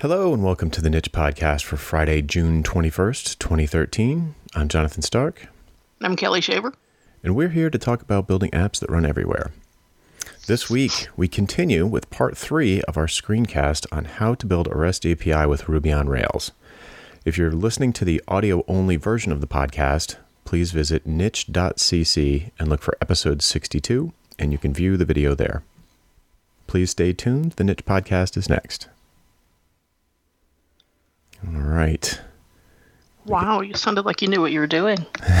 Hello and welcome to the Nitch Podcast for Friday, June 21st, 2013. I'm Jonathan Stark, I'm Kelli Shaver. and we're here to talk about building apps that run everywhere. This week, we continue with part three of our screencast on how to build a REST API with Ruby on Rails. If you're listening to the audio only version of the podcast, please visit nitch.cc and look for episode 62, and you can view the video there. Please stay tuned. The Nitch Podcast is next. All right. Wow, you sounded like you knew what you were doing.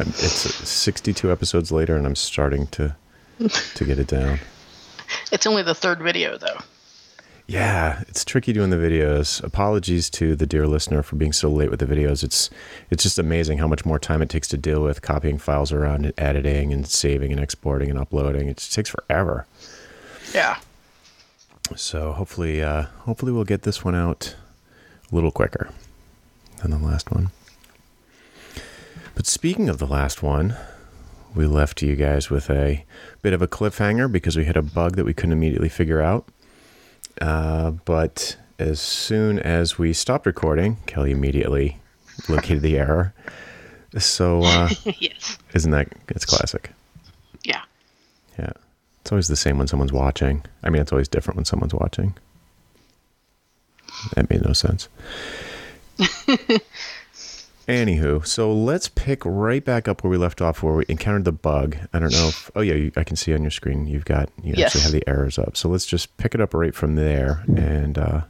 It's 62 episodes later, and I'm starting to to get it down. It's only the third video, though. Yeah, it's tricky doing the videos. Apologies to the dear listener for being so late with the videos. It's it's just amazing how much more time it takes to deal with copying files around and editing and saving and exporting and uploading. It just takes forever. Yeah. So hopefully, uh, hopefully we'll get this one out a little quicker than the last one. But speaking of the last one, we left you guys with a bit of a cliffhanger because we had a bug that we couldn't immediately figure out. Uh, but as soon as we stopped recording, Kelli immediately located the error. So uh, yes. isn't that it's classic? Yeah. Yeah. It's always the same when someone's watching. I mean, it's always different when someone's watching. That made no sense. Anywho, so let's pick right back up where we left off, where we encountered the bug. I don't know if, oh yeah, you, I can see on your screen you've got, you Yes. actually have the errors up. So let's just pick it up right from there and uh,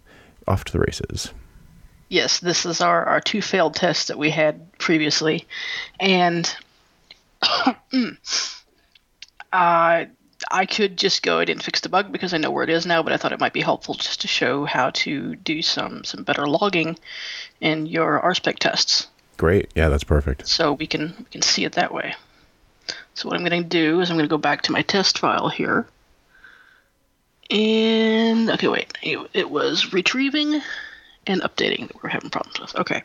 off to the races. Yes, this is our, our two failed tests that we had previously. And uh, I could just go ahead and fix the bug because I know where it is now, but I thought it might be helpful just to show how to do some, some better logging in your RSpec tests. Great. Yeah, that's perfect. so we can we can see it that way. So what I'm going to do is I'm going to go back to my test file here. And okay, wait, it, it was retrieving and updating that we're having problems with. Okay,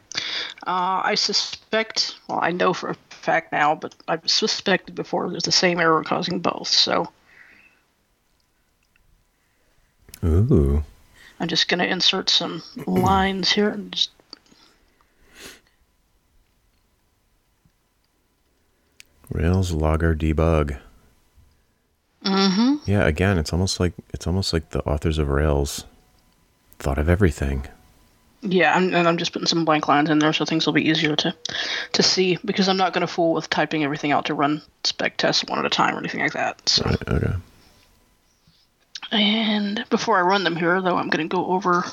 uh, I suspect, well, I know for a fact now, but I've suspected before there's the same error causing both. So Ooh. I'm just going to insert some lines here and just Rails logger debug. mm-hmm. Yeah, again, it's almost like it's almost like the authors of Rails thought of everything. Yeah, I'm, and I'm just putting some blank lines in there so things will be easier to to see because I'm not going to fool with typing everything out to run spec tests one at a time or anything like that. So, Right, okay. And before I run them here, though, I'm going to go over.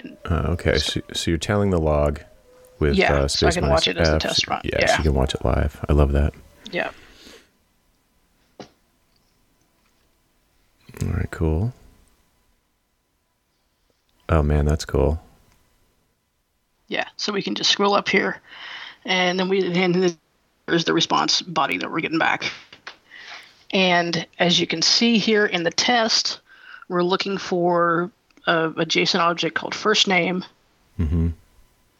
And Uh, okay, so, so you're telling the log with Yeah, uh, so I can watch it as F, test run. Yeah, so you can watch it live. I love that. yeah, All right, cool. Oh man, that's cool. yeah. So we can just scroll up here, and then we and there's the response body that we're getting back. And as you can see here in the test, we're looking for a, a JSON object called first name hmm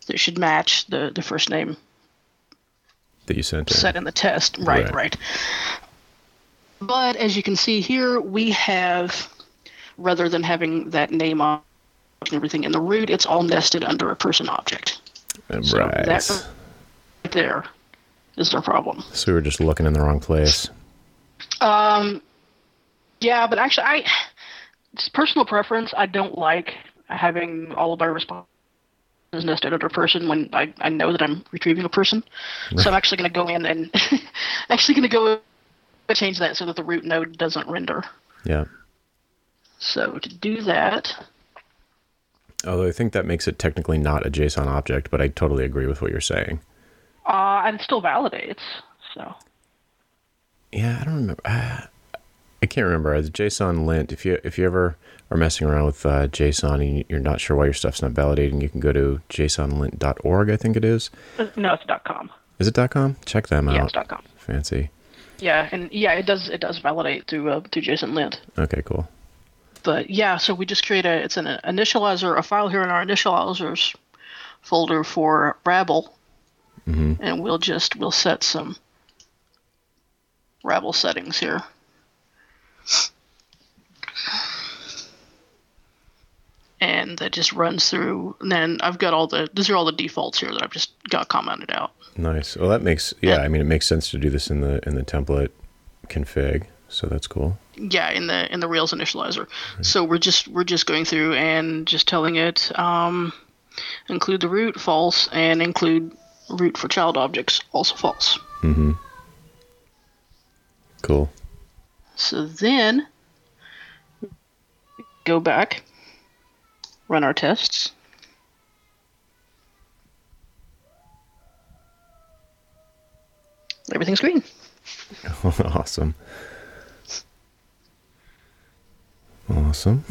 that should match the, the first name That you sent in. set in the test. Right, Right. right. But as you can see here, we have, rather than having that name on and everything in the root, it's all nested under a person object. Uh, So that right there is our problem. So we were just looking in the wrong place. Um, yeah, but actually, I it's personal preference. I don't like having all of my responses nested under a person when I, I know that I'm retrieving a person. So I'm actually going to go in and actually going to go change that so that the root node doesn't render. Yeah. So to do that, Although I think that makes it technically not a JSON object, but I totally agree with what you're saying. Uh, and it still validates. So Yeah, I don't remember. Uh, I can't remember. As JSON lint, if you if you ever are messing around with uh, JSON and you're not sure why your stuff's not validating, you can go to jsonlint.org. I think it is. uh, no, it's .com. Is it .com? Check them Yeah, out. it's .com. Fancy. Yeah, and yeah, it does it does validate through uh, through JSON lint. Okay, cool. but yeah, so we just create a it's an initializer, a file here in our initializers folder for RABL, and we'll just we'll set some RABL settings here. And that just runs through. And then I've got all the these are all the defaults here that I've just got commented out. Nice. Well, that makes yeah. I mean, it makes sense to do this in the in the template config. So that's cool. Yeah, in the in the Rails initializer. Right. So we're just we're just going through and just telling it um, include the root false and include root for child objects also false. Mm-hmm. Cool. So then go back run our tests. Everything's green. awesome. Awesome.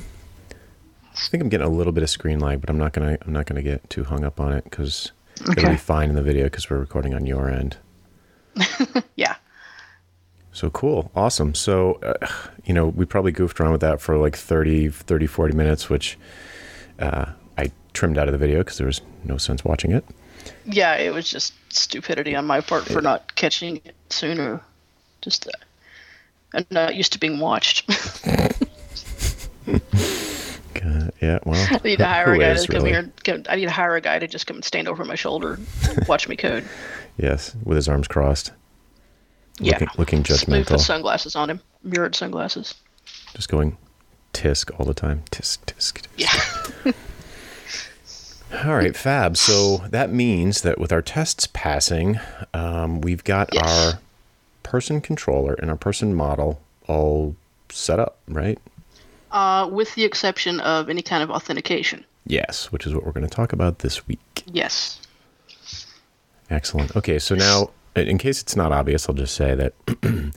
I think I'm getting a little bit of screen lag, but I'm not gonna I'm not gonna get too hung up on it because okay. it'll be fine in the video because we're recording on your end. yeah. So cool. Awesome. So, uh, you know, we probably goofed around with that for like 30, 30, 40 minutes, which uh, I trimmed out of the video because there was no sense watching it. Yeah, it was just stupidity on my part for not catching it sooner. Just, uh, I'm not used to being watched. yeah, well, I need to hire a guy to come really? here. I need to hire a guy to just come and stand over my shoulder, watch me code. yes, with his arms crossed. Yeah, looking, looking judgmental. Put sunglasses on him, mirrored sunglasses. Just going tisk all the time. Tisk, tisk, tisk. Yeah. all right, fab. So that means that with our tests passing, um, we've got yes. our person controller and our person model all set up, right? Uh, with the exception of any kind of authentication. Yes, which is what we're going to talk about this week. Yes. Excellent. Okay, so now, in case it's not obvious, I'll just say that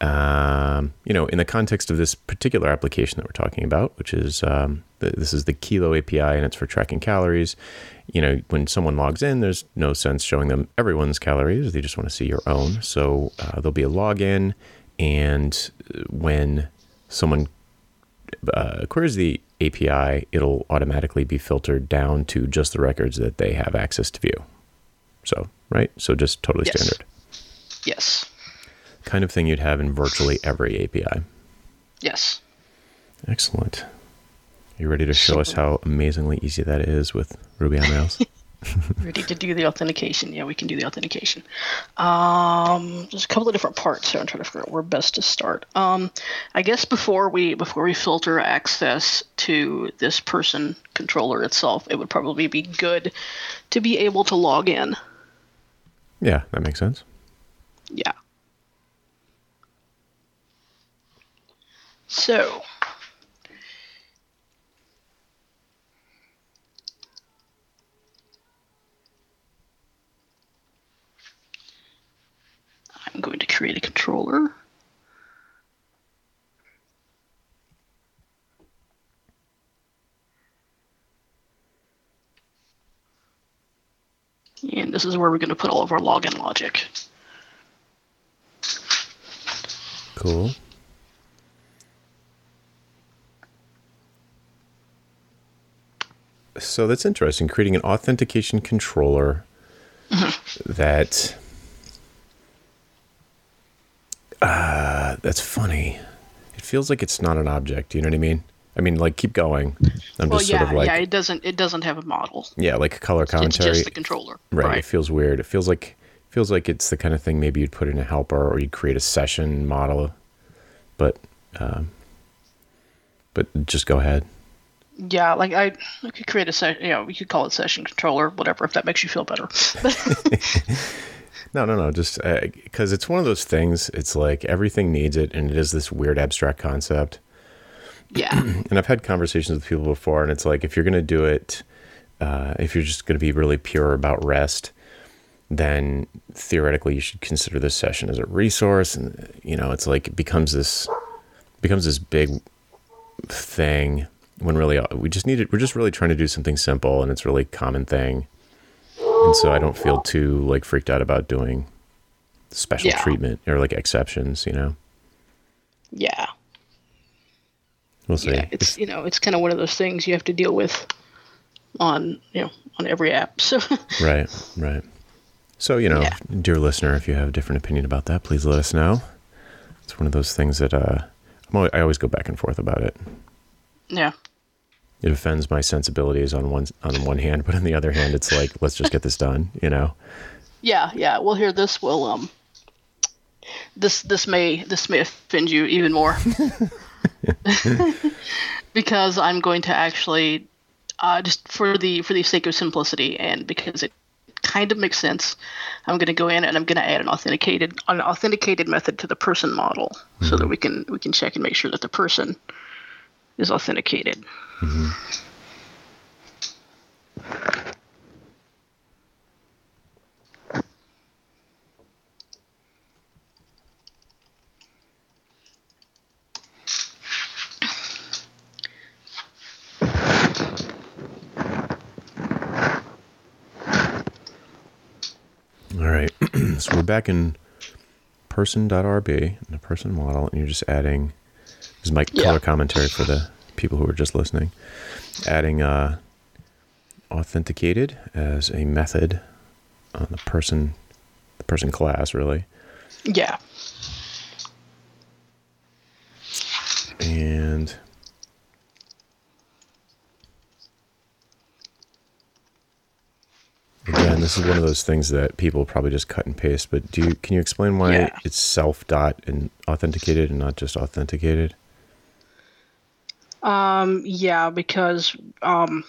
um, you know, in the context of this particular application that we're talking about, which is um, the, this is the Kilo API and it's for tracking calories. You know, when someone logs in, there's no sense showing them everyone's calories. They just want to see your own. So uh, there'll be a login, and when someone uh, queries the API, it'll automatically be filtered down to just the records that they have access to view. So, right? So just totally yes. standard. Yes kind of thing you'd have in virtually every API. Yes. Excellent. Are you ready to show us how amazingly easy that is with Ruby on Rails? ready to do the authentication. Yeah, we can do the authentication. Um, there's a couple of different parts here. I'm trying to figure out where best to start. Um, I guess before we before we filter access to this person controller itself, it would probably be good to be able to log in. Yeah, that makes sense. Yeah. So, I'm going to create a controller. And this is where we're going to put all of our login logic. Cool. so that's interesting. Creating an authentication controller mm-hmm. that uh, that's funny. It feels like it's not an object. You know what I mean? I mean, like keep going. I'm well, just yeah, sort of like yeah. It doesn't. It doesn't have a model. Yeah, like color commentary. It's just the controller. Right. right. It feels weird. It feels like feels like it's the kind of thing maybe you'd put in a helper or you'd create a session model, but um, but just go ahead. Yeah, like I, I could create a session. You know, we could call it session controller, whatever, if that makes you feel better. no, no, no. Just because uh, it's one of those things. It's like everything needs it, and it is this weird abstract concept. Yeah. and I've had conversations with people before, and it's like if you're going to do it, uh, if you're just going to be really pure about REST, then theoretically you should consider this session as a resource, and you know, it's like it becomes this becomes this big thing when really uh, we just need it. We're just really trying to do something simple, and it's really common thing. And so I don't feel too like freaked out about doing special yeah. treatment or like exceptions, you know. Yeah. We'll see. Yeah, it's you know it's kind of one of those things you have to deal with on you know on every app. So. right. Right. So you know, yeah. dear listener, if you have a different opinion about that, please let us know. It's one of those things that uh, I'm always, I always go back and forth about it. Yeah. It offends my sensibilities on one on one hand, but on the other hand, it's like let's just get this done. You know. Yeah, yeah. Well, here this will um. This this may this may offend you even more. because I'm going to actually, uh, just for the for the sake of simplicity and because it kind of makes sense, I'm going to go in and I'm going to add an authenticated an authenticated method to the person model mm-hmm. so that we can we can check and make sure that the person is authenticated. Mm-hmm. All right, so we're back in person.rb, in the person model, and you're just adding, this is my yeah. color commentary for the people who are just listening, adding uh, authenticated as a method on the person, the person class, really. Yeah. And Again, this is one of those things that people probably just cut and paste. But do you can you explain why yeah. it's self dot and authenticated and not just authenticated? Um. Yeah, because um.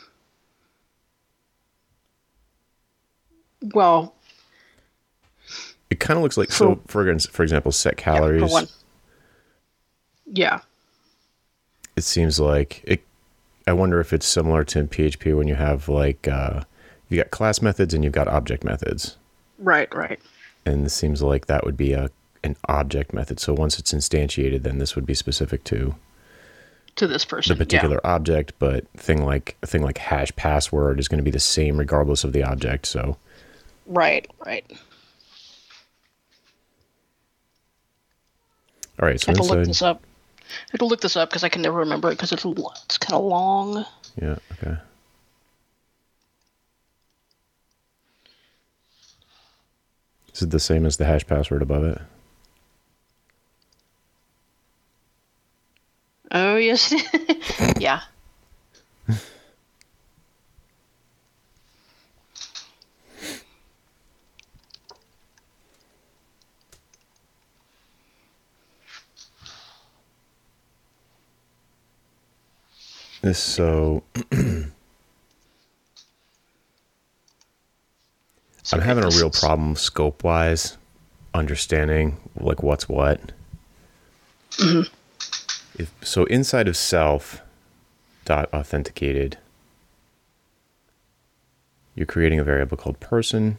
Well. It kind of looks like so. For for example, set calories. Yeah, yeah. It seems like it. I wonder if it's similar to PHP when you have like. Uh, you got class methods and you've got object methods. Right, right. And it seems like that would be a an object method. So once it's instantiated, then this would be specific to to this person, the particular yeah. object. But thing like a thing like hash password is going to be the same regardless of the object. So right, right. All right, so I have to look this up. I have to look this up because I can never remember it because it's it's kind of long. Yeah. Okay. Is it the same as the hash password above it? Oh, yes. yeah. This so I'm having a real problem scope wise, understanding like what's what. Mm-hmm. If, so inside of self dot authenticated, you're creating a variable called person.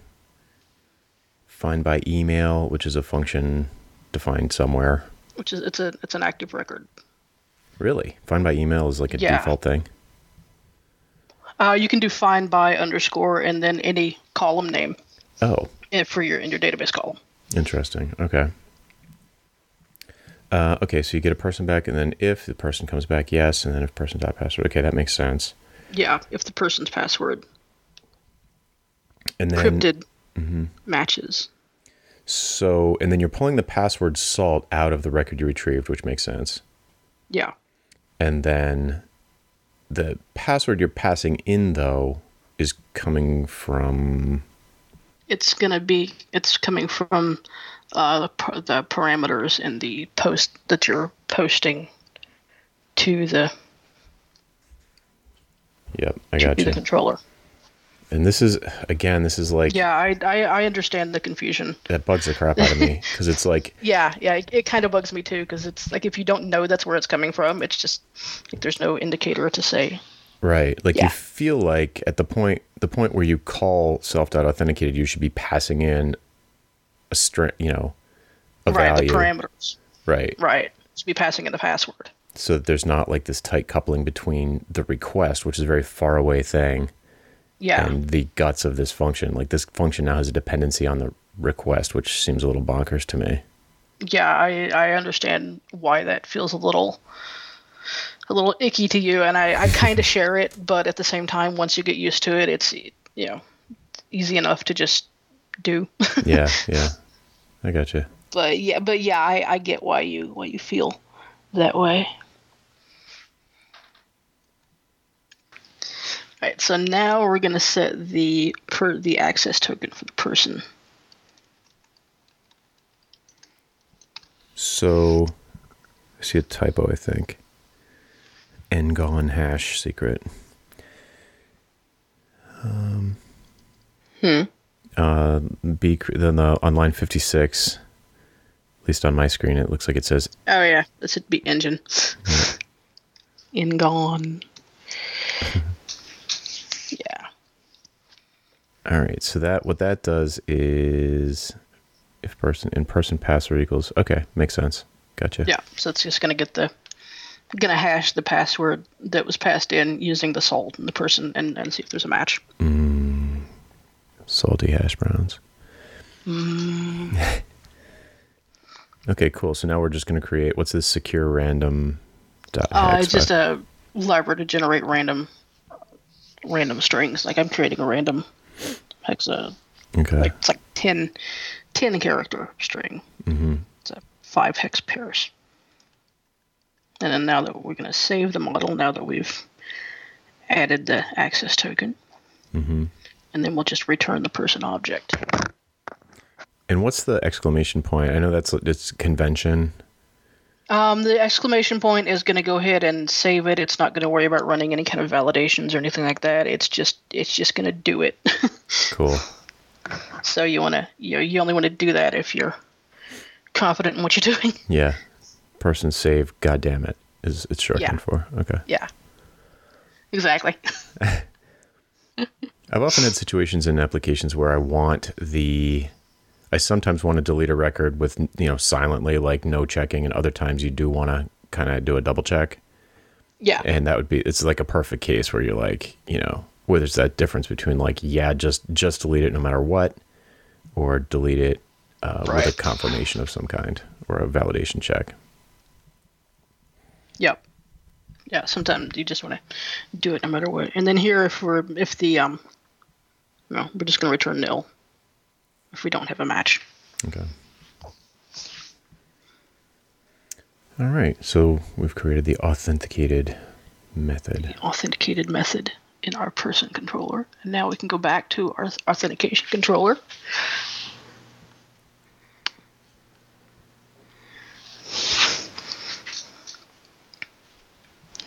Find by email, which is a function defined somewhere. Which is it's a it's an active record. Really, find by email is like a yeah. default thing. Uh, you can do find by underscore and then any column name. Oh. and For your in your database column. Interesting. Okay. Uh, okay, so you get a person back, and then if the person comes back, yes, and then if person dot password, okay, that makes sense. Yeah, if the person's password and then encrypted mm-hmm. matches. So, and then you're pulling the password salt out of the record you retrieved, which makes sense. Yeah. And then the password you're passing in, though, is coming from. It's going to be, it's coming from uh, the, the parameters in the post that you're posting to the. Yep, I got you. The controller. And this is again, this is like yeah, I, I, I understand the confusion. That bugs the crap out of me because it's like yeah, yeah, it, it kind of bugs me too because it's like if you don't know that's where it's coming from, it's just like, there's no indicator to say. Right, like yeah. you feel like at the point the point where you call self dot authenticated, you should be passing in a string, you know, a right, value. the parameters. Right, right. To be passing in the password. So there's not like this tight coupling between the request, which is a very far away thing yeah. and the guts of this function. Like this function now has a dependency on the request, which seems a little bonkers to me. Yeah, I, I understand why that feels a little a little icky to you, and I, I kind of share it, but at the same time, once you get used to it, it's you know easy enough to just do. yeah, yeah, I got you. But yeah, but yeah, I, I get why you why you feel that way. Alright, so now we're gonna set the per the access token for the person. So, I see a typo, I think. Ngon hash secret. Um, Hmm. Uh, B, then the on line 56, at least on my screen, it looks like it says, Oh yeah, this would be engine. In gone. yeah. all right, so that, what that does is if person, in person password equals, okay, makes sense. Gotcha. Yeah. So it's just gonna get the gonna hash the password that was passed in using the salt and the person and, and see if there's a match. Salty hash browns. okay, cool. So now we're just going to create what's this secure random dot Uh, it's just a library to generate random random strings. Like I'm creating a random hexa okay. like it's like 10, 10 character string. hmm It's a five hex pairs. And then now that we're going to save the model, now that we've added the access token, hmm and then we'll just return the person object. And what's the exclamation point? I know that's it's convention. Um, the exclamation point is going to go ahead and save it. It's not going to worry about running any kind of validations or anything like that. It's just it's just going to do it. Cool. so you want to you know, you only want to do that if you're confident in what you're doing. Yeah. Person save. God damn it. Is it's shortened Yeah. for? Okay. yeah. Exactly. I've often had situations in applications where I want the I sometimes want to delete a record with you know silently like no checking and other times you do want to kind of do a double check Yeah. and that would be it's like a perfect case where you're like, you know, where there's that difference between like yeah, just just delete it no matter what or delete it uh, with a confirmation of some kind or a validation check. Yep. Yeah, sometimes you just want to do it no matter what. And then here, if we're if the um, no, we're just going to return nil if we don't have a match. Okay. All right, so we've created the authenticated method. The Authenticated method in our person controller, and now we can go back to our authentication controller.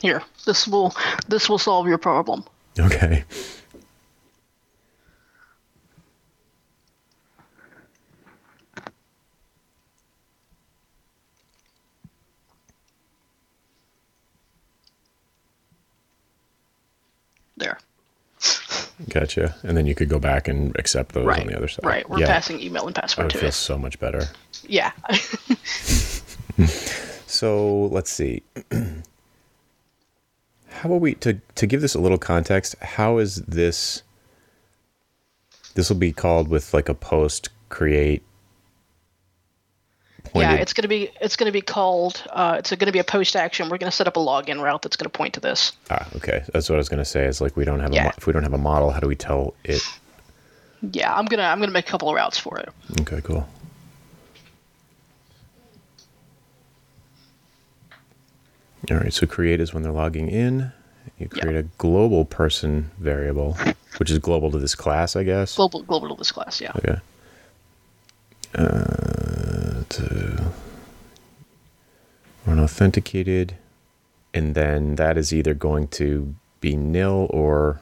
Here, this will this will solve your problem. Okay. There. Gotcha. And then you could go back and accept those Right. on the other side. Right. We're yeah. passing email and I password would to feel it. so much better. Yeah. So let's see. how are we to to give this a little context? How is this? This will be called with like a post create. Yeah, it's gonna be it's gonna be called uh, it's gonna be a post action. We're gonna set up a login route that's gonna point to this. ah okay. That's what I was gonna say. Is like we don't have a mo- if we don't have a model, how do we tell it? Yeah, I'm gonna I'm gonna make a couple of routes for it. Okay, cool. All right, so create is when they're logging in. You Yeah. create a global person variable, which is global to this class, I guess. Global global to this class. Yeah. Okay. Uh, to run authenticated, and then that is either going to be nil or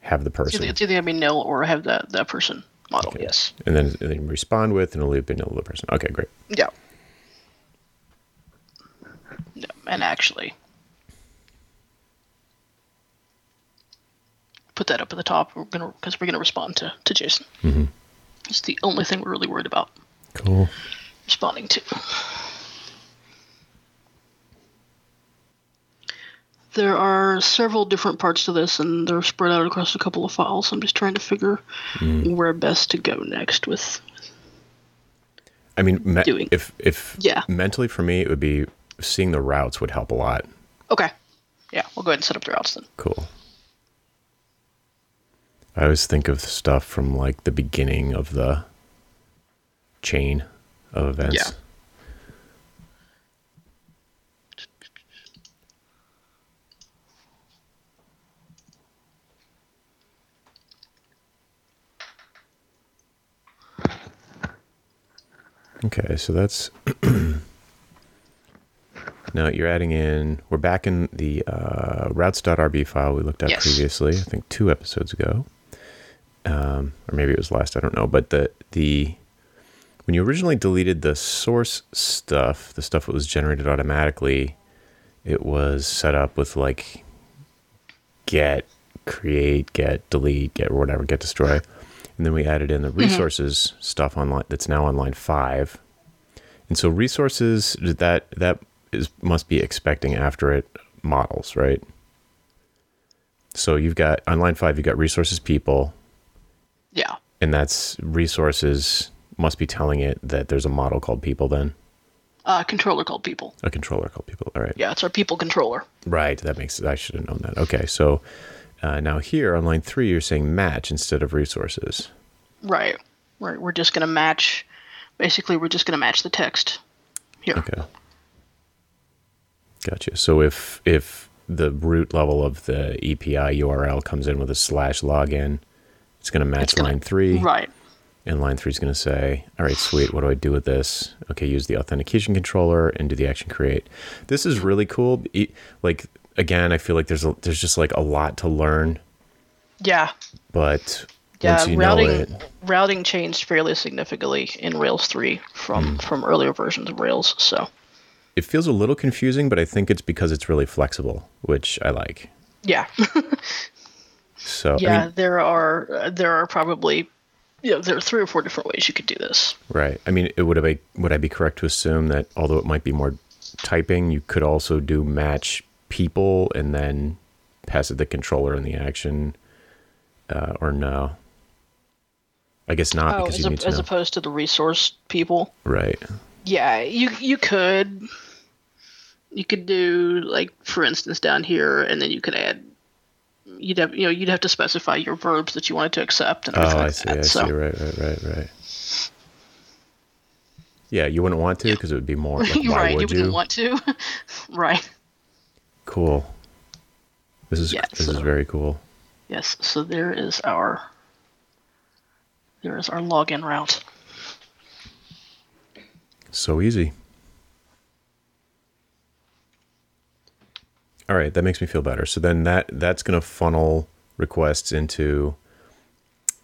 have the person, it's either gonna be nil or have that, the person model. Okay. Yes. and then and then respond with, and it'll be nil the person. Okay, great. Yeah. Yeah, and actually, put that up at the top. We're gonna because we're gonna respond to to JSON. Mm-hmm. It's the only thing we're really worried about Cool. responding to. There are several different parts to this, and they're spread out across a couple of files. I'm just trying to figure hmm. where best to go next with. I mean, me- Doing. if if Yeah. mentally for me, it would be seeing the routes would help a lot. Okay. Yeah, we'll go ahead and set up the routes then. Cool. I always think of stuff from like the beginning of the chain of events. Yeah. Okay, so that's now you're adding in. We're back in the uh, routes.rb file we looked at yes. previously. I think two episodes ago, um, or maybe it was last. I don't know. But the the when you originally deleted the source stuff, the stuff that was generated automatically, it was set up with like get, create, get, delete, get, whatever, get, destroy. And then we added in the mm-hmm. resources stuff on line that's now on line five. And so resources that that is must be expecting after it models, right? So you've got on line five, you've got resources people, Yeah. and that's resources must be telling it that there's a model called people then. Uh, controller called people. A controller called people. All right. Yeah, it's our people controller. Right. That makes I should have known that. Okay. So uh, now here on line three, you're saying match instead of resources. Right. Right. We're just gonna match. Basically, we're just gonna match the text here. Okay. Gotcha. So if if the root level of the API URL comes in with a slash login, it's going to match gonna- line three, Right. And line three is going to say, "All right, sweet. What do I do with this? Okay, use the authentication controller and do the action create." This is really cool. Like again, I feel like there's a, there's just like a lot to learn, Yeah. but Yeah. routing it, routing changed fairly significantly in Rails three from Hmm. from earlier versions of Rails. So it feels a little confusing, but I think it's because it's really flexible, which I like. yeah. So I yeah. mean, there are there are probably you know, there are three or four different ways you could do this. Right. I mean, it would I would I be correct to assume that although it might be more typing, you could also do match people and then pass it the controller in the action, uh, or no? I guess not Oh, because as, you a, need to as know. opposed to the resource people. right. Yeah, you you could you could do like for instance down here, and then you could add. You'd have you know you'd have to specify your verbs that you wanted to accept and Oh, I like see. that. I so see. Right. Right. Right. Right. Yeah, you wouldn't want to because it would be more. Like, you're why right, you would wouldn't you? want to. right. Cool. This is Yeah, this is very cool. Yes. So there is our there is our login route. So easy. All right, that makes me feel better. So then that that's going to funnel requests into.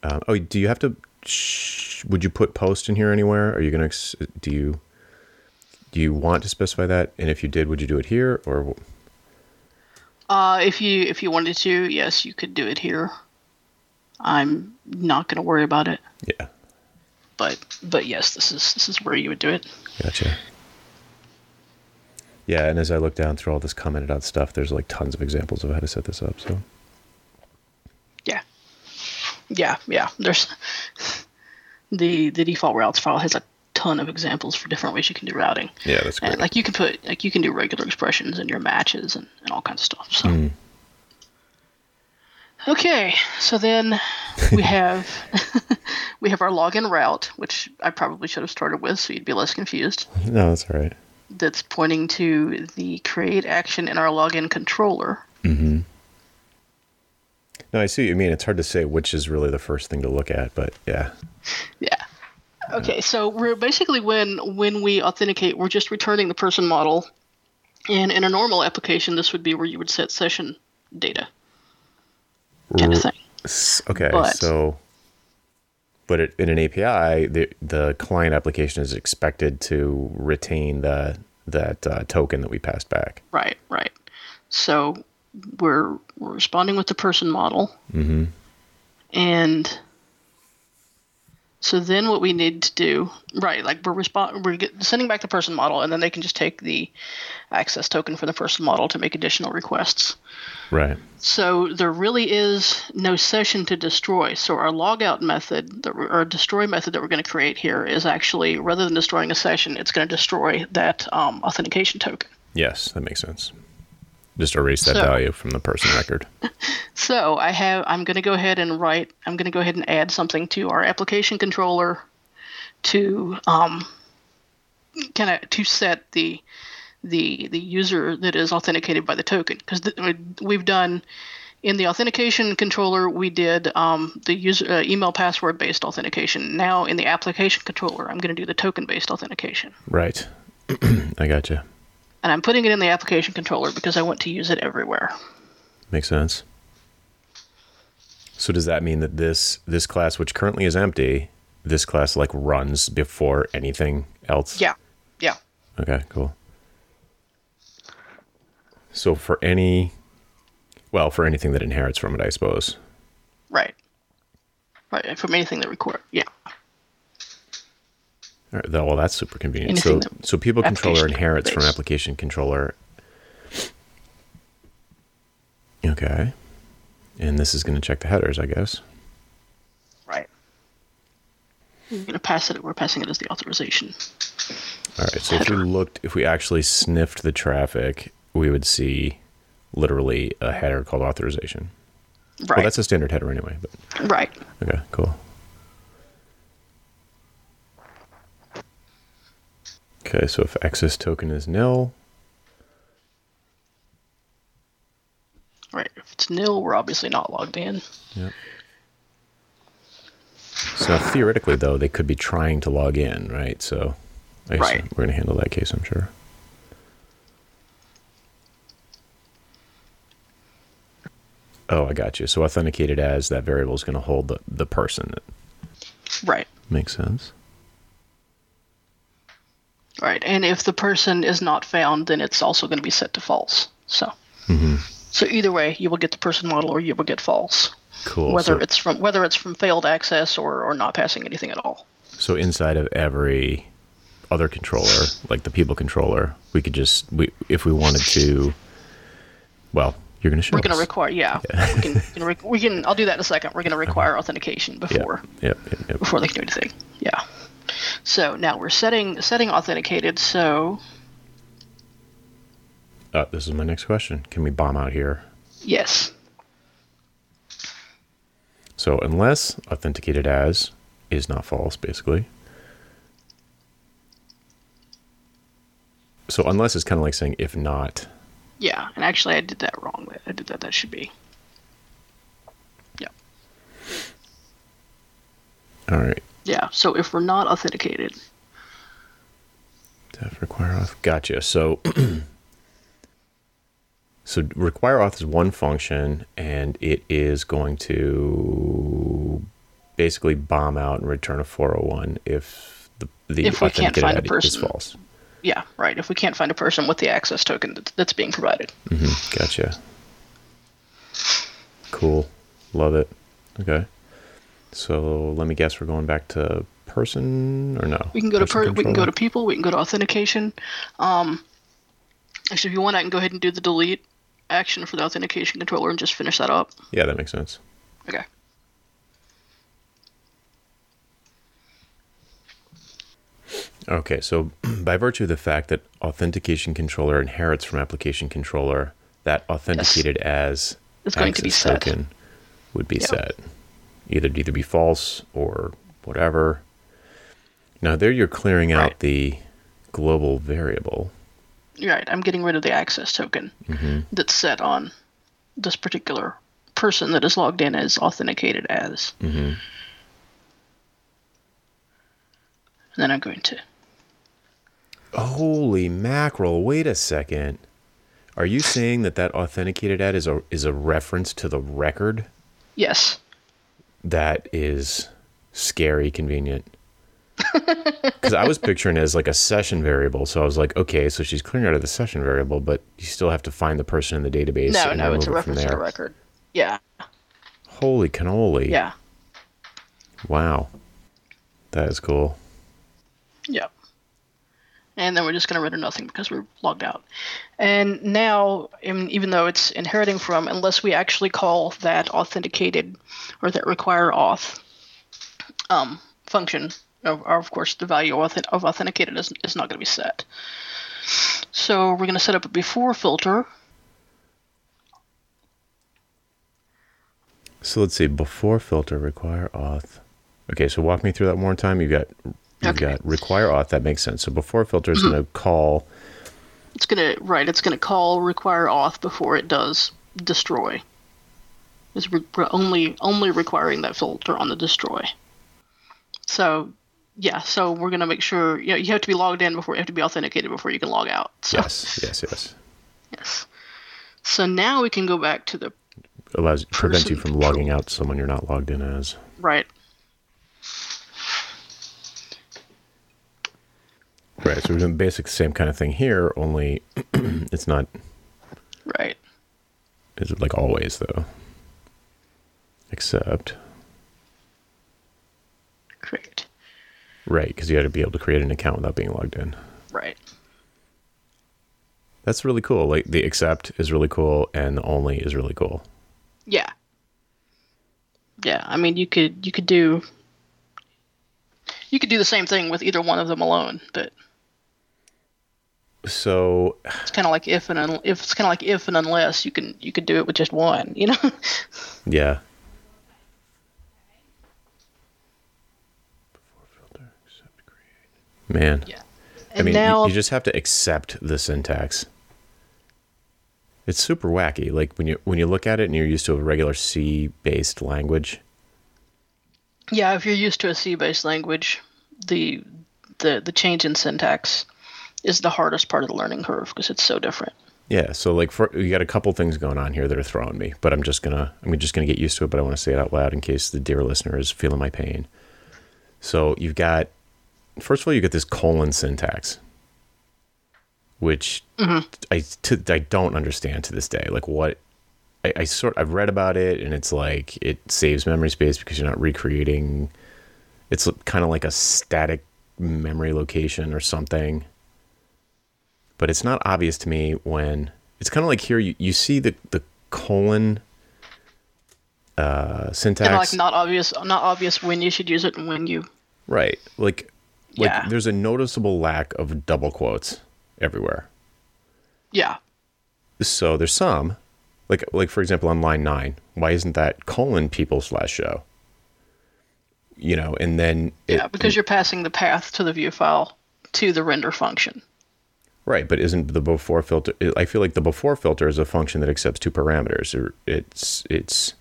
Um, oh, do you have to? Sh- would you put post in here anywhere? Are you going to? Do you? Do you want to specify that? And if you did, would you do it here or? Uh, if you if you wanted to, yes, you could do it here. I'm not going to worry about it, Yeah, but but yes, this is this is where you would do it. gotcha. Yeah, and as I look down through all this commented out stuff, there's like tons of examples of how to set this up. So Yeah. Yeah, yeah. There's the the default routes file has a ton of examples for different ways you can do routing. yeah, that's great. And like you can put like you can do regular expressions in your matches and, and all kinds of stuff. So Mm. Okay, so then we have we have our login route, which I probably should have started with so you'd be less confused. no, that's all right. That's pointing to the create action in our login controller. Mm-hmm. No, I see what you mean. It's hard to say which is really the first thing to look at, but yeah. Yeah. Okay, so we're basically when when we authenticate, we're just returning the person model, and in a normal application, this would be where you would set session data, kind of thing. Okay, But- so but it, in an API, the the client application is expected to retain the that uh, token that we passed back. Right, right. So we're we're responding with the person model, Mm-hmm. and so then what we need to do, right? Like we're respond we're get, sending back the person model, and then they can just take the access token for the person model to make additional requests. Right. So there really is no session to destroy. So our logout method, that or destroy method that we're going to create here, is actually rather than destroying a session, it's going to destroy that um, authentication token. Yes, that makes sense. Just erase that So- value from the person record. So I have, I'm going to go ahead and write, I'm going to go ahead and add something to our application controller to um, kind of to set the the the user that is authenticated by the token because th- we've done in the authentication controller, we did um, the user uh, email password based authentication. Now in the application controller, I'm going to do the token based authentication. Right. I gotcha. And I'm putting it in the application controller because I want to use it everywhere. Makes sense. So does that mean that this this class, which currently is empty, this class like runs before anything else? Yeah. Yeah. Okay, cool. So for any well, for anything that inherits from it, I suppose. Right. Right. From anything that record. Yeah. All right, well, that's super convenient. So, that- so people controller inherits from application controller. Okay, and this is going to check the headers, I guess. Right. We're going to pass it. We're passing it as the authorization. All right. So if we looked, if we actually sniffed the traffic, we would see literally a header called authorization. Right. Well, that's a standard header anyway. But right. okay, cool. Okay, so if access token is nil, Right. If it's nil, we're obviously not logged in. Yep. So theoretically, though, they could be trying to log in, right? So I guess Right. we're going to handle that case, I'm sure. Oh, I got you. So authenticated as that variable is going to hold the, the person. Right. Makes sense. Right. And if the person is not found, then it's also going to be set to false. So. Mm-hmm. So either way, you will get the person model or you will get false. Cool. Whether so, it's from whether it's from failed access or, or not passing anything at all. so inside of every other controller, like the people controller, we could just we if we wanted to. Well, you're going to show. We're going to require yeah. We can, we can we can I'll do that in a second. We're going to require authentication Yeah. before Yep. Yep. Yep. before they can do anything. Yeah. So now we're setting setting authenticated. So Uh, this is my next question. Can we bomb out here? yes, So unless authenticated as is not false, basically. So unless is kind of like saying if not. yeah. And actually, I did that wrong. I did that. That should be yeah. All right. Yeah. So if we're not authenticated, Def require auth. Gotcha. So so require auth is one function, and it is going to basically bomb out and return a 401 if the the If we can't find a ID is person. false. yeah, right. If we can't find a person with the access token that's, that's being provided. Mm-hmm. Gotcha. Cool. Love it. Okay. So let me guess we're going back to person or no? We can go to Person per- we can go to people. We can go to authentication. Um, actually, if you want, I can go ahead and do the delete action for the authentication controller and just finish that up. Yeah, that makes sense. Okay. Okay, so by virtue of the fact that authentication controller inherits from application controller, that authenticated as It's going to be set. token would be Yep. set. Either to either be false or whatever. Now there you're clearing out the global variable. Right. I'm getting rid of the access token Mm-hmm. that's set on this particular person that is logged in as authenticated as. Mm-hmm. And then I'm going to. Holy mackerel! Wait a second. Are you saying that that authenticated ad is a is a reference to the record? Yes. That is scary convenient. Because I was picturing it as like a session variable, so I was like, okay, so she's clearing out of the session variable, but you still have to find the person in the database. No, and no, it's a remove it from reference to there. record. Yeah. Holy cannoli! Yeah. Wow, that is cool. Yeah. And then we're just going to render nothing because we're logged out. And now, even though it's inheriting from, unless we actually call that authenticated or that require auth um, function, of, course, the value of, of authenticated is, is not going to be set. So we're going to set up a before filter. So let's see. Before filter, require auth. Okay, so walk me through that one more time. You've got you've Okay. got require auth. That makes sense. So before filter is mm-hmm. going to call. It's going to, right, it's going to call require auth before it does destroy. It's re- only only requiring that filter on the destroy. So, yeah. So we're gonna make sure you know you have to be logged in before you have to be authenticated before you can log out. So, Yes, yes, yes. Yes. So now we can go back to the Allows prevents you from logging out someone you're not logged in as. right. Right. So we're doing basic same kind of thing here, only it's not Right. Is it like always though. Except Great. right, because you had to be able to create an account without being logged in. Right. That's really cool. Like the except is really cool and the only is really cool. Yeah. Yeah. I mean, you could you could do you could do the same thing with either one of them alone, but So it's kind of like if and un- if it's kind of like if and unless you can you could do it with just one, you know. yeah. Man. yeah. I And mean, you- now you, just have to accept the syntax. It's super wacky. Like when you when you look at it and you're used to a regular C based language. yeah, if you're used to a C-based language, the the the change in syntax is the hardest part of the learning curve because it's so different. Yeah, so like for you got a couple things going on here that are throwing me, but I'm just gonna I'm just gonna get used to it. But I want to say it out loud in case the dear listener is feeling my pain. So you've got first of all you get this colon syntax, which mm-hmm. I to, I don't understand to this day. Like what I, I sort I've read about it and it's like it saves memory space because you're not recreating. It's kind of like a static memory location or something but it's not obvious to me when it's kind of like here you, you see the the colon uh syntax like not obvious, not obvious when you should use it and when you. right like like Yeah. there's a noticeable lack of double quotes everywhere Yeah. so there's some like like for example on line 9 why isn't that colon people slash show you know and then it, Yeah, because you're passing the path to the view file to the render function. Right, but isn't the before filter? I feel like the before filter is a function that accepts two parameters. It's it's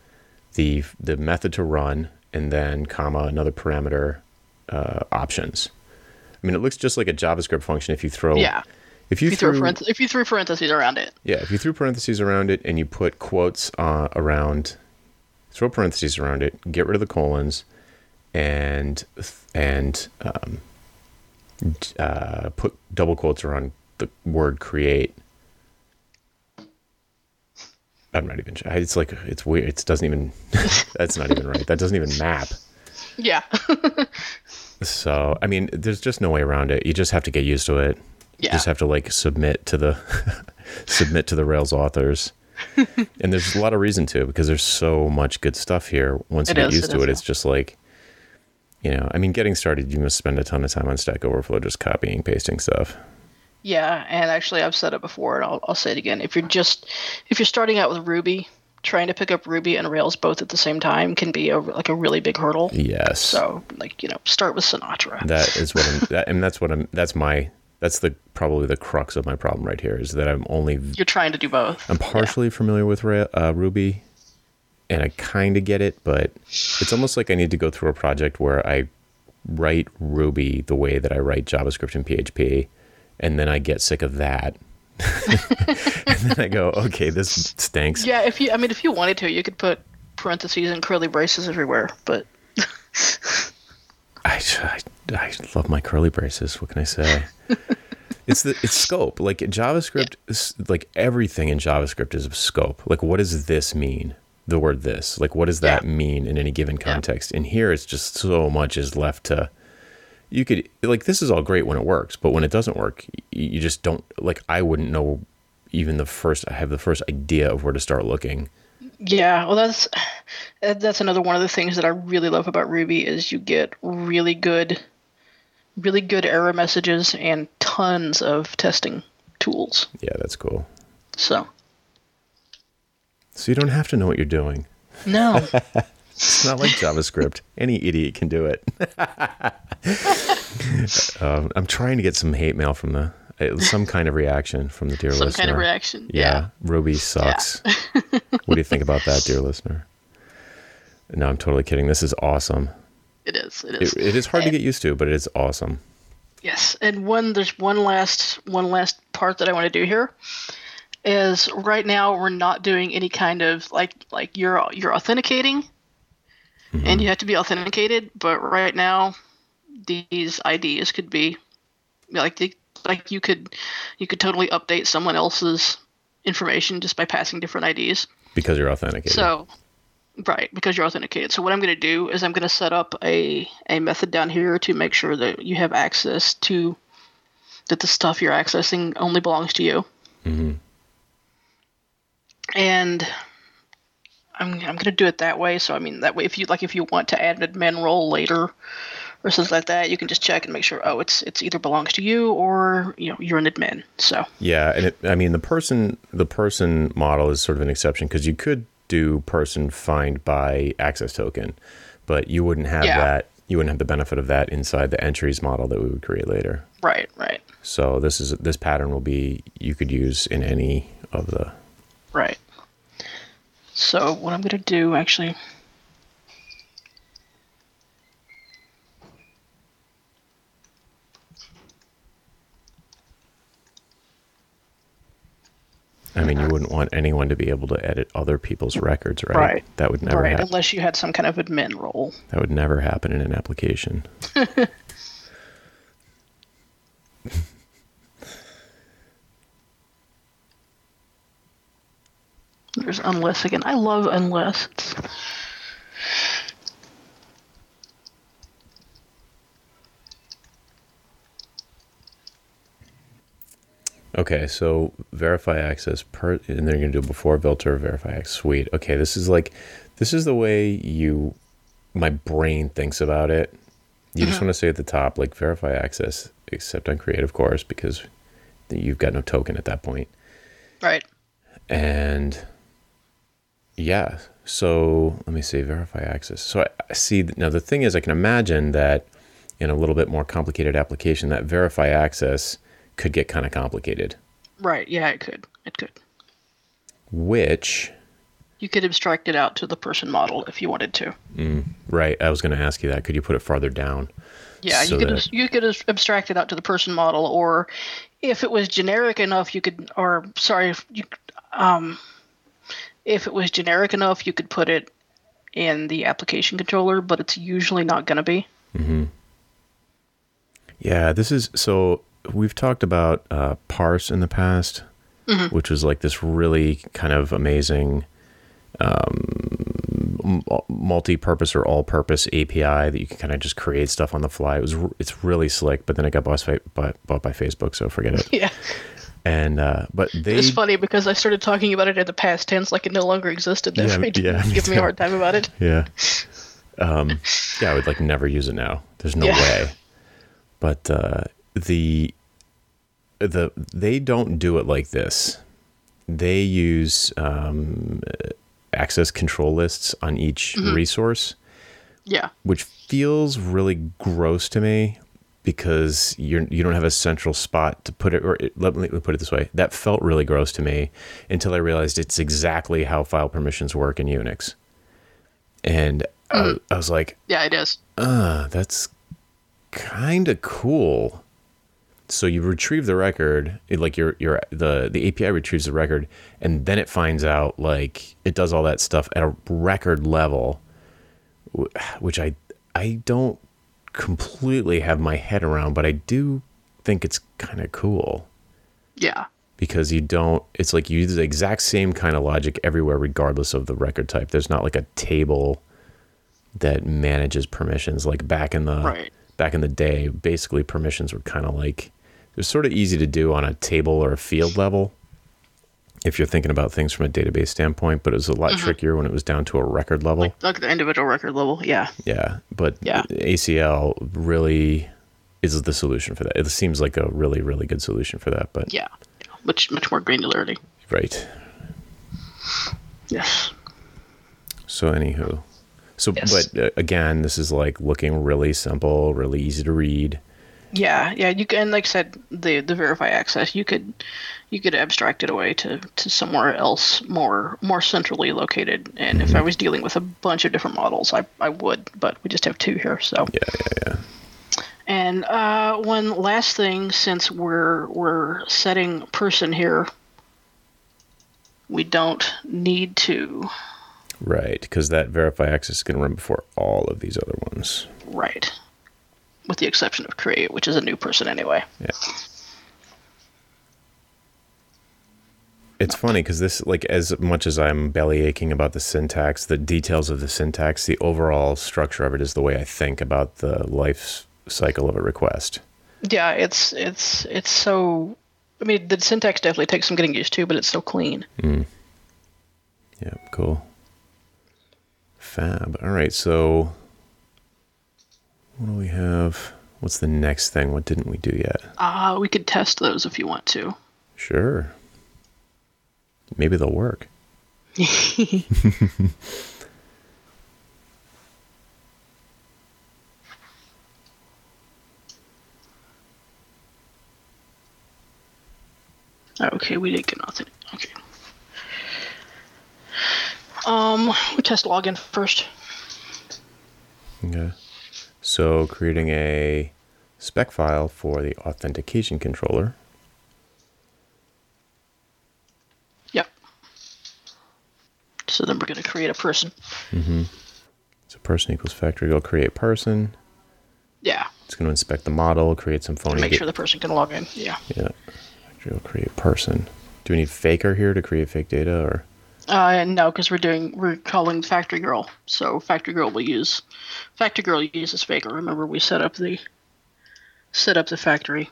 the the method to run and then comma another parameter uh, options. I mean, it looks just like a JavaScript function if you throw Yeah. if you, If you throw threw parenth- if you threw parentheses around it. yeah if you threw parentheses around it and you put quotes uh, around throw parentheses around it, get rid of the colons, and and um, uh, put double quotes around the word create. I'm not even sure. It's like it's weird. It doesn't even. that's not even right. That doesn't even map. Yeah. So I mean, there's just no way around it. You just have to get used to it. Yeah. You just have to like submit to the submit to the Rails authors. and there's a lot of reason to because there's so much good stuff here. Once It you get is, used it to it, it's just like you know, I mean, getting started, you must spend a ton of time on Stack Overflow just copying, pasting stuff. Yeah, and actually, I've said it before, and I'll, I'll say it again. If you're just if you're starting out with Ruby, trying to pick up Ruby and Rails both at the same time can be a, like a really big hurdle. Yes. So, like you know, start with Sinatra. that is what I'm, that, and that's what I'm, that's my, that's the, probably the crux of my problem right here is that I'm only you're trying to do both. I'm partially familiar with uh, Ruby, and I kind of get it, but it's almost like I need to go through a project where I write Ruby the way that I write JavaScript and PHP, and then I get sick of that. and then I go, okay, this stinks. Yeah, if you, I mean, if you wanted to, you could put parentheses and curly braces everywhere. But I, I, I love my curly braces. What can I say? it's the it's scope. Like JavaScript, is, like everything in JavaScript is of scope. Like, what does this mean? The word this. Like, what does that Yeah. mean in any given context? And here, it's just so much is left to. You could like this is all great when it works, but when it doesn't work, you just don't like. I wouldn't know even the first. I have the first idea of where to start looking. yeah, well, that's uh, that's another one of the things that I really love about Ruby is you get really good, really good error messages and tons of testing tools. Yeah, that's cool. So So you don't have to know what you're doing. no, It's not like JavaScript. Any idiot can do it. um, I'm trying to get some hate mail from the uh, some kind of reaction from the dear some listener. Some kind of reaction. Yeah, Yeah. Ruby sucks. what do you think about that, dear listener? No, I'm totally kidding. This is awesome. It is. It is. It, it is hard to get used to, but it is awesome. Yes, and one there's one last one last part that I want to do here is right now we're not doing any kind of like like you're you're authenticating and you have to be authenticated, but right now these IDs could be like the, like you could you could totally update someone else's information just by passing different IDs. Because you're authenticated. So, right, because you're authenticated. So what I'm going to do is I'm going to set up a a method down here to make sure that you have access to that the stuff you're accessing only belongs to you. Mhm. And I'm I'm going to do it that way. So I mean that way, if you like, if you want to add an admin role later or something like that, you can just check and make sure. Oh, it's it's either belongs to you or you know you're an admin. So Yeah, and it, I mean the person the person model is sort of an exception because you could do person find by access token, but you wouldn't have Yeah. that. You wouldn't have the benefit of that inside the entries model that we would create later. right, right, So this is this pattern will be you could use in any of the. right. So what I'm going to do actually. I mean, you wouldn't want anyone to be able to edit other people's records, right? Right. That would never right, happen. unless you had some kind of admin role. That would never happen in an application. There's unless again. I love unless. It's, Okay, so verify access per, and then you're gonna do before filter verify access. Sweet. Okay, this is like, this is the way you, my brain thinks about it. You just mm-hmm. want to say at the top like verify access, except on create, of course, because you've got no token at that point. right. And yeah, so let me see, verify access. So I, I see now the thing is, I can imagine that in a little bit more complicated application, that verify access could get kind of complicated. Right. Yeah, it could. It could. Which, You could abstract it out to the person model if you wanted to. right? I was going to ask you that. Could you put it farther down? Yeah, So you could that- you could abstract it out to the person model, or if it was generic enough, you could. Or sorry, you um, if it was generic enough, you could put it in the application controller, but it's usually not going to be. Yeah, this is so. We've talked about uh, Parse in the past, which was like this really kind of amazing um, multi-purpose or all-purpose API that you can kind of just create stuff on the fly. It was it's really slick, but then it got bought, bought, bought by Facebook, so forget it. Yeah, And uh, but they it's funny because I started talking about it in the past tense, like it no longer existed. Yeah, Therefore, you yeah, give me a hard time about it. Yeah. Um, yeah, I would like never use it now. There's no Yeah. way. But uh, the the they don't do it like this. They use um, access control lists on each resource, Yeah, which feels really gross to me because you're you don't have a central spot to put it. Or it, let me let me put it this way: that felt really gross to me until I realized it's exactly how file permissions work in Unix. And I, I was like, yeah, it is. uh, that's kind of cool. So you retrieve the record, it, like your your the the API retrieves the record, and then it finds out like it does all that stuff at a record level, which I I don't completely have my head around, but I do think it's kind of cool. Yeah, because you don't it's like you use the exact same kind of logic everywhere regardless of the record type. There's not like a table that manages permissions. Like back in the Right. back in the day basically permissions were kind of like it was sort of easy to do on a table or a field level if you're thinking about things from a database standpoint but it was a lot trickier when it was down to a record level like like the individual record level. Yeah, yeah but Yeah. acl really is the solution for that it seems like a really really good solution for that but yeah, yeah. much much more granularity. right Yes. So, anywho, so Yes. but uh, again, this is like looking really simple, really easy to read, Yeah, yeah. You can, like I said, the the verify access. You could you could abstract it away to, to somewhere else more more centrally located. And if I was dealing with a bunch of different models, I I would. But we just have two here, so. Yeah, yeah, yeah. And uh, one last thing, since we're we're setting person here, we don't need to. Right, because that verify access is going to run before all of these other ones. Right. With the exception of create, which is a new person anyway. Yeah. It's funny because this, like, as much as I'm belly aching about the syntax, the details of the syntax, the overall structure of it is the way I think about the life cycle of a request. Yeah, it's it's it's so. I mean, the syntax definitely takes some getting used to, but it's so clean. Mm. Yeah, cool. Fab. All right, so what do we have? What's the next thing? What didn't we do yet? Uh, we could test those if you want to. Sure. Maybe they'll work. Okay, we didn't get nothing. Okay. Um, we test login first. Okay. So creating a spec file for the authentication controller. Yep. So then we're going to create a person. Mm-hmm. So person equals factory. Go create person. Yeah. It's going to inspect the model, create some phony. Make sure the person can log in. Yeah. Yeah. Factory will create person. Do we need faker here to create fake data or? Uh, no, because we're doing we're calling factory girl. So factory girl will use factory girl uses faker. Remember we set up the set up the factory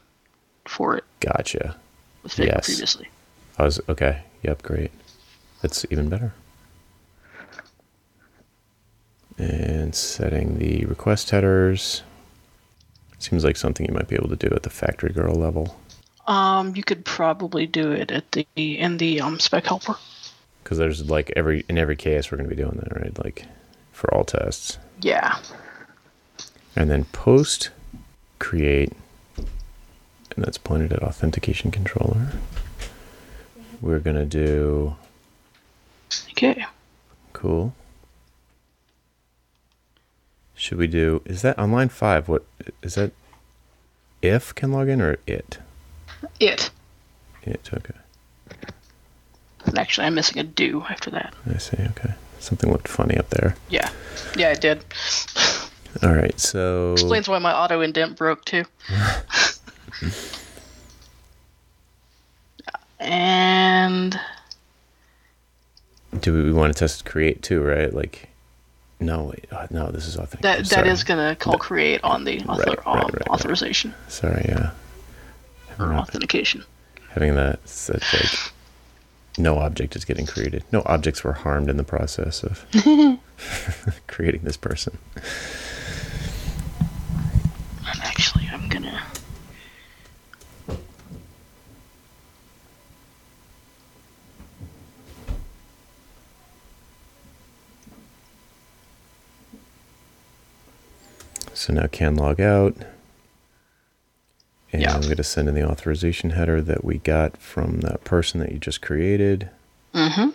for it Gotcha. with Yes. previously. I was okay. Yep, great. That's even better. And setting the request headers. Seems like something you might be able to do at the factory girl level. Um, you could probably do it at the in the um spec helper. Because there's like every in every case we're gonna be doing that, right? Like for all tests. Yeah. And then post create and that's pointed at authentication controller. We're gonna do Okay. Cool. Should we do? Is that on line five? What is that? If can log in or it? It. It. Okay. Actually, I'm missing a do after that. I see. Okay. Something looked funny up there. Yeah. Yeah, it did. All right. So Explains why my auto indent broke too. and do we want to test create too? Right? Like, no, wait. Oh, no, this is authentic. that that is gonna call create on the author, Right, right, um, right, right. authorization Sorry. Yeah. or authentication. Having that set like no object is getting created. No objects were harmed in the process of creating this person. And actually, I'm gonna. So now can log out. And Yeah. I'm going to send in the authorization header that we got from that person that you just created. Mm-hmm.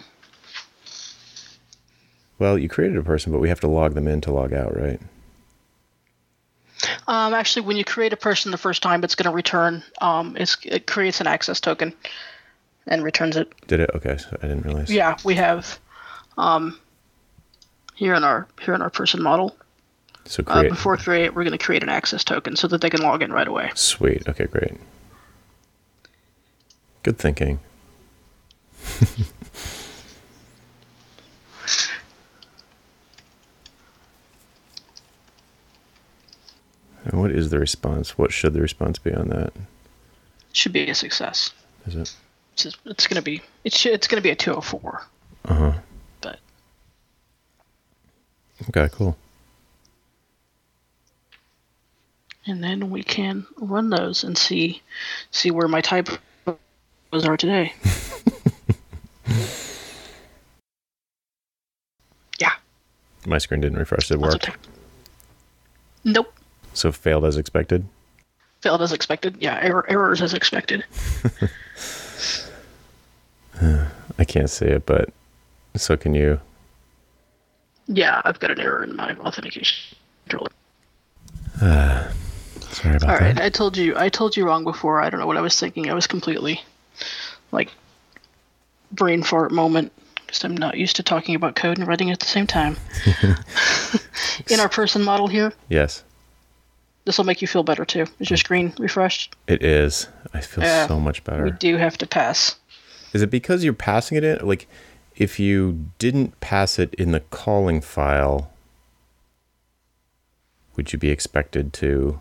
Well, you created a person, but we have to log them in to log out, right? Um, actually, when you create a person the first time, it's going to return. Um, it's, it creates an access token and returns it. Did it? Okay, so I didn't realize. Yeah, we have um, here in our here in our person model. So Uh, create. before create, we're going to create an access token so that they can log in right away. Sweet. Okay, great. Good thinking. and what is the response? What should the response be on that? Should be a success. Is it? It's, it's going to be it should, it's going to be a 204, Uh huh. but Okay, cool. And then we can run those and see see where my typos are today. yeah. My screen didn't refresh. It worked. okay. Nope. So failed as expected. Failed as expected. Yeah, error, errors as expected. I can't see it, but so can you. Yeah, I've got an error in my authentication controller. Sorry about All right, that. I told you I told you wrong before. I don't know what I was thinking. I was completely like brain fart moment because I'm not used to talking about code and writing at the same time. in our person model here, Yes, this will make you feel better too. Is your screen refreshed? it is. I feel Yeah, so much better. We do have to pass. Is it because you're passing it in? Like, if you didn't pass it in the calling file, would you be expected to?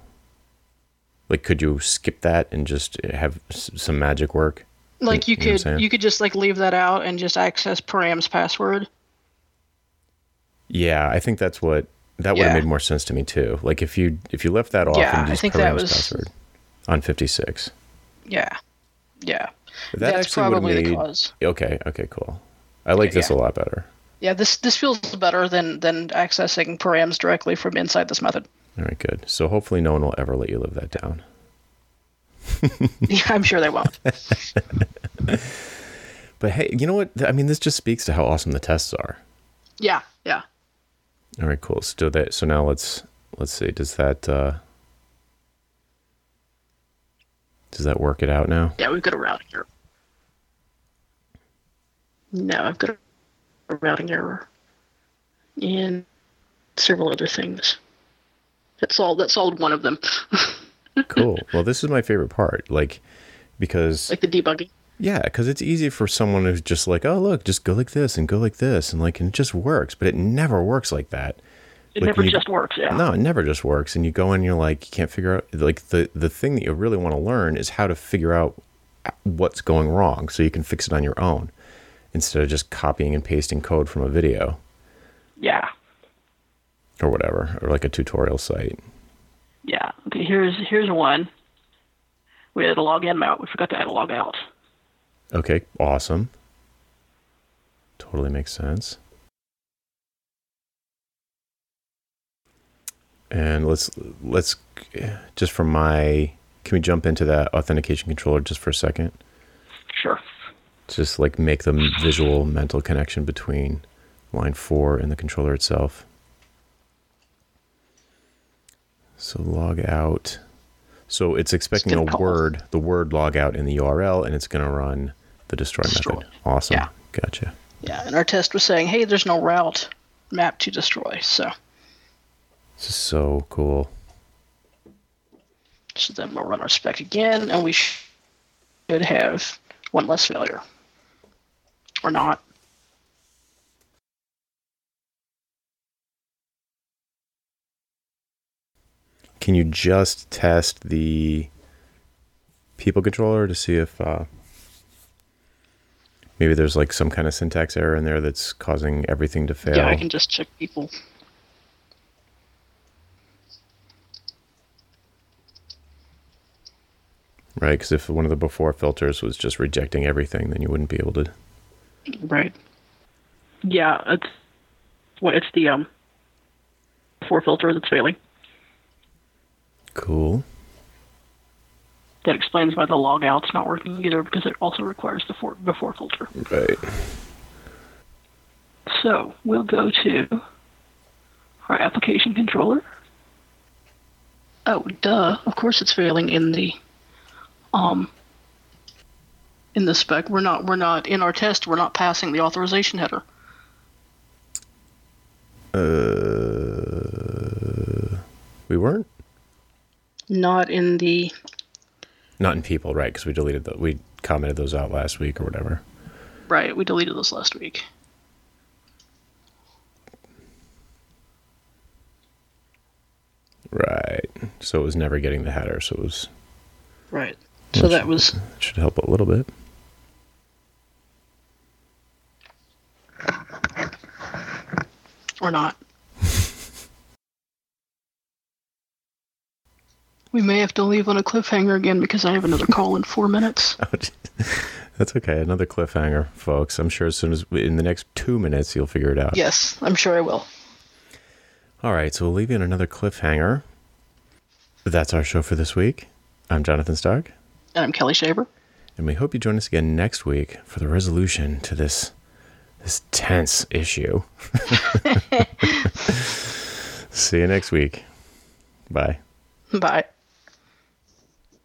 Like, could you skip that and just have s- some magic work? Like you You know what I'm could you could just like leave that out and just access params password. Yeah, I think that's what that would have made more sense to me too. Like if you if you left that off Yeah, and I used think that params was- password on 56. Yeah. Yeah. That That's probably the cause. Okay, okay, cool. I like this Yeah. a lot better. Yeah, this this feels better than than accessing params directly from inside this method. All right, good. So hopefully no one will ever let you live that down. Yeah, I'm sure they won't. But hey, you know what? I mean, this just speaks to how awesome the tests are. Yeah, yeah. All right, cool. So that so now let's let's see. Does that uh does that work it out now? Yeah, we've got a routing error. No, I've got a routing error. And several other things. That solved that solved one of them. Cool. well, this is my favorite part. Like because like the debugging. yeah, because it's easy for someone who's just like, oh look, just go like this and go like this, and like and it just works. But it never works like that. It Like never you- just works, yeah. No, it never just works. And you go in, and you're like, you can't figure out like the the thing that you really want to learn is how to figure out what's going wrong, so you can fix it on your own instead of just copying and pasting code from a video. Or whatever, or like a tutorial site. Yeah. Okay, here's here's one. We had a log in out. We forgot to add a log out. Okay, awesome. Totally makes sense. And let's let's just from my can we jump into that authentication controller just for a second? Sure. Just like make the visual mental connection between line 4 and the controller itself. So log out. So it's expecting gonna a word, the word log out in the URL, and it's going to run the destroy, Destroy. method. Awesome. Yeah. Gotcha. Yeah, and our test was saying, hey, there's no route map to destroy. So This is so cool. So then we'll run our spec again, and we should have one less failure. Or not. Can you just test the people controller to see if uh, maybe there's like some kind of syntax error in there that's causing everything to fail? Yeah, I can just check people. Right, because if one of the before filters was just rejecting everything, then you wouldn't be able to. Right. Yeah, it's what it's the um before filter that's failing. Cool. That explains why the log out's not working either because it also requires the for, before filter. Right. So we'll go to our application controller. Oh, duh! Of course, it's failing in the um in the spec. We're not we're not in our test. We're not passing the authorization header. Uh, we weren't Not in the not in people, right? Because we deleted the we commented those out last week or whatever. right. We deleted those last week. Right. So it was never getting the header. So it was Right. So that was should help a little bit. or not. We may have to leave on a cliffhanger again because I have another call in four minutes. Oh, that's okay. Another cliffhanger, folks. I'm sure as soon as in the next two minutes you'll figure it out. Yes, I'm sure I will. All right. So we'll leave you on another cliffhanger. That's our show for this week. I'm Jonathan Stark. And I'm Kelli Shaver. And we hope you join us again next week for the resolution to this this tense issue. See you next week. Bye. Bye.